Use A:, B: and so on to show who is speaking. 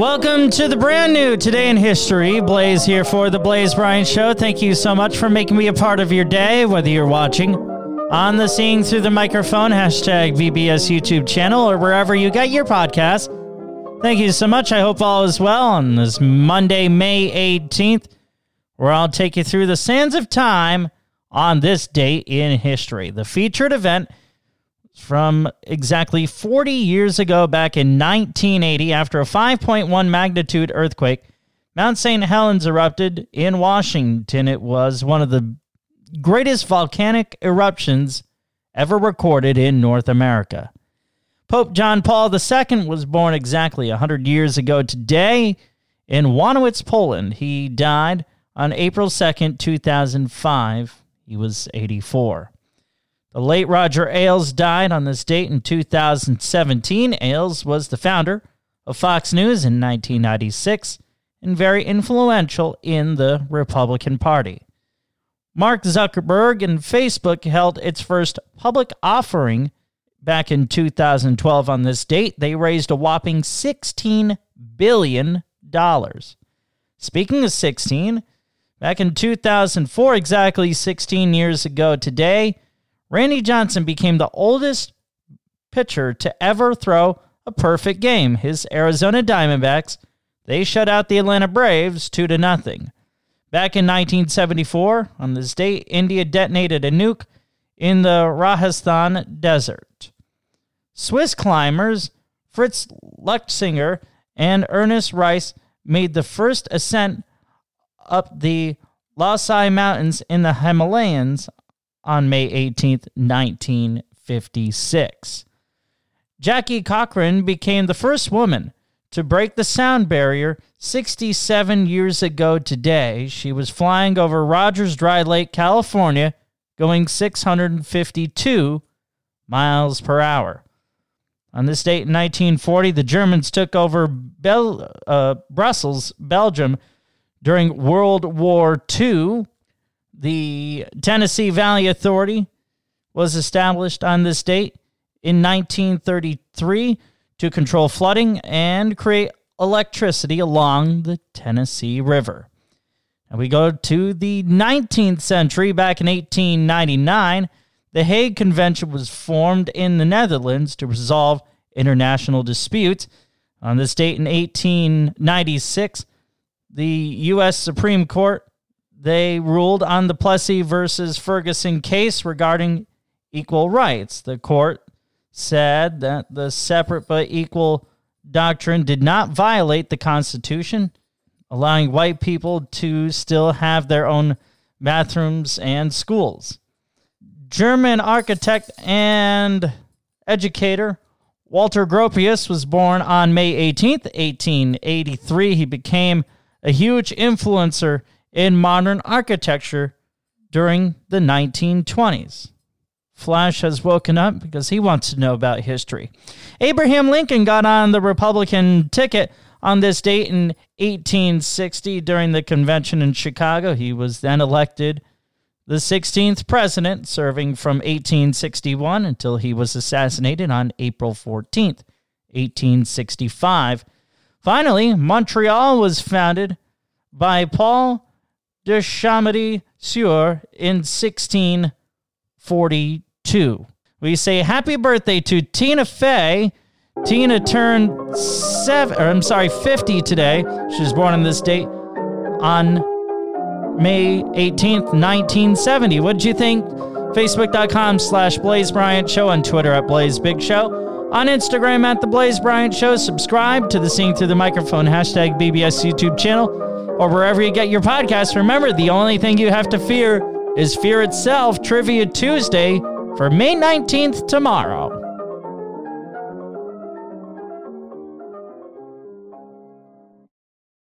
A: Welcome to the brand new Today in History. Blaze here for the Blaze Bryant Show. Thank you so much for making me a part of your day, whether you're watching on the Seeing Through the Microphone, hashtag BBS YouTube channel, or wherever you get your podcast. Thank you so much. I hope all is well on this Monday, May 18th, where I'll take you through the sands of time on this date in history. The featured event from exactly 40 years ago, back in 1980, after a 5.1 magnitude earthquake, Mount St. Helens erupted in Washington. It was one of the greatest volcanic eruptions ever recorded in North America. Pope John Paul II was born exactly 100 years ago today in Wadowice, Poland. He died on April 2nd, 2005. He was 84. The late Roger Ailes died on this date in 2017. Ailes was the founder of Fox News in 1996 and very influential in the Republican Party. Mark Zuckerberg and Facebook held its first public offering back in 2012 on this date. They raised a whopping $16 billion. Speaking of 16, back in 2004, exactly 16 years ago today, Randy Johnson became the oldest pitcher to ever throw a perfect game. His Arizona Diamondbacks, they shut out the Atlanta Braves 2 to nothing. Back in 1974, on this date, India detonated a nuke in the Rajasthan desert. Swiss climbers Fritz Luchsinger and Ernst Reiss made the first ascent up the Lhotse Mountains in the Himalayas on May 18th, 1956. Jackie Cochran became the first woman to break the sound barrier 67 years ago today. She was flying over Rogers Dry Lake, California, going 652 miles per hour. On this date in 1940, the Germans took over Bel- uh, Brussels, Belgium, during World War II. The Tennessee Valley Authority was established on this date in 1933 to control flooding and create electricity along the Tennessee River. And we go to the 19th century, back in 1899, the Hague Convention was formed in the Netherlands to resolve international disputes. On this date in 1896, the U.S. Supreme Court they ruled on the Plessy versus Ferguson case regarding equal rights. The court said that the separate but equal doctrine did not violate the Constitution, allowing white people to still have their own bathrooms and schools. German architect and educator Walter Gropius was born on May 18th, 1883. He became a huge influencer in modern architecture during the 1920s. Flash has woken up because he wants to know about history. Abraham Lincoln got on the Republican ticket on this date in 1860 during the convention in Chicago. He was then elected the 16th president, serving from 1861 until he was assassinated on April 14th, 1865. Finally, Montreal was founded by Paul de Chomedey Sieur in 1642. We say happy birthday to Tina Fey. Tina turned seven, or I'm sorry, 50 today. She was born on this date on May 18th, 1970. What did you think? Facebook.com slash Blaze Bryant Show on Twitter at Blaze Big Show. On Instagram at The Blaze Bryant Show. Subscribe to the Seeing Through the Microphone hashtag BBS YouTube channel or wherever you get your podcasts. Remember, the only thing you have to fear is fear itself. Trivia Tuesday for May 19th tomorrow.